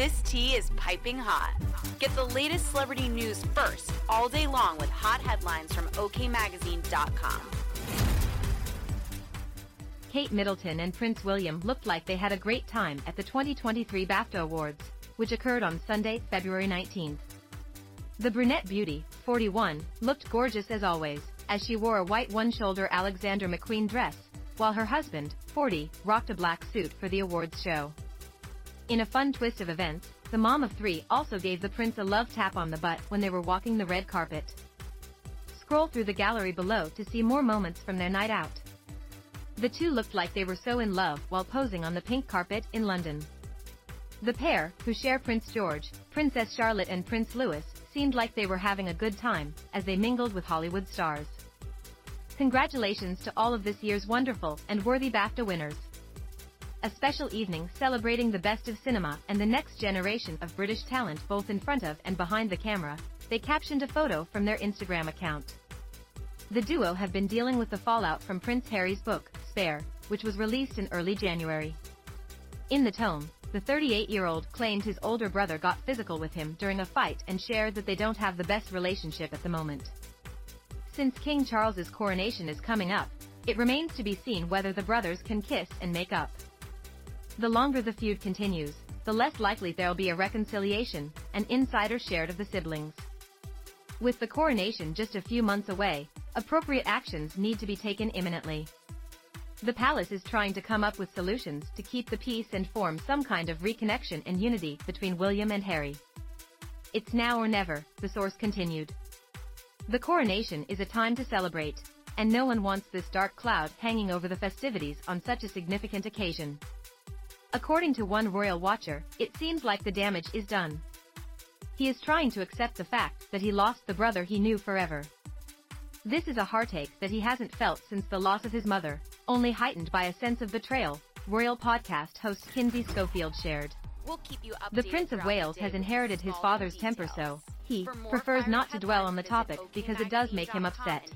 This tea is piping hot. Get the latest celebrity news first all day long with hot headlines from OKMagazine.com. Kate Middleton and Prince William looked like they had a great time at the 2023 BAFTA Awards, which occurred on Sunday, February 19th. The brunette beauty, 41, looked gorgeous as always, as she wore a white one-shoulder Alexander McQueen dress, while her husband, 40, rocked a black suit for the awards show. In a fun twist of events, the mom of three also gave the prince a love tap on the butt when they were walking the red carpet. Scroll through the gallery below to see more moments from their night out. The two looked like they were so in love while posing on the pink carpet in London. The pair, who share Prince George, Princess Charlotte and Prince Louis, seemed like they were having a good time, as they mingled with Hollywood stars. Congratulations to all of this year's wonderful and worthy BAFTA winners. A special evening celebrating the best of cinema and the next generation of British talent both in front of and behind the camera, they captioned a photo from their Instagram account. The duo have been dealing with the fallout from Prince Harry's book, Spare, which was released in early January. In the tome, the 38-year-old claimed his older brother got physical with him during a fight and shared that they don't have the best relationship at the moment. Since King Charles's coronation is coming up, it remains to be seen whether the brothers can kiss and make up. The longer the feud continues, the less likely there'll be a reconciliation, an insider shared of the siblings. With the coronation just a few months away, appropriate actions need to be taken imminently. The palace is trying to come up with solutions to keep the peace and form some kind of reconnection and unity between William and Harry. It's now or never, the source continued. The coronation is a time to celebrate, and no one wants this dark cloud hanging over the festivities on such a significant occasion. According to one royal watcher, it seems like the damage is done. He is trying to accept the fact that he lost the brother he knew forever. This is a heartache that he hasn't felt since the loss of his mother, only heightened by a sense of betrayal, royal podcast host Kinsey Schofield shared. We'll keep you The Prince of Wales has inherited his father's temper so, he prefers not to dwell on the topic because it does make him upset.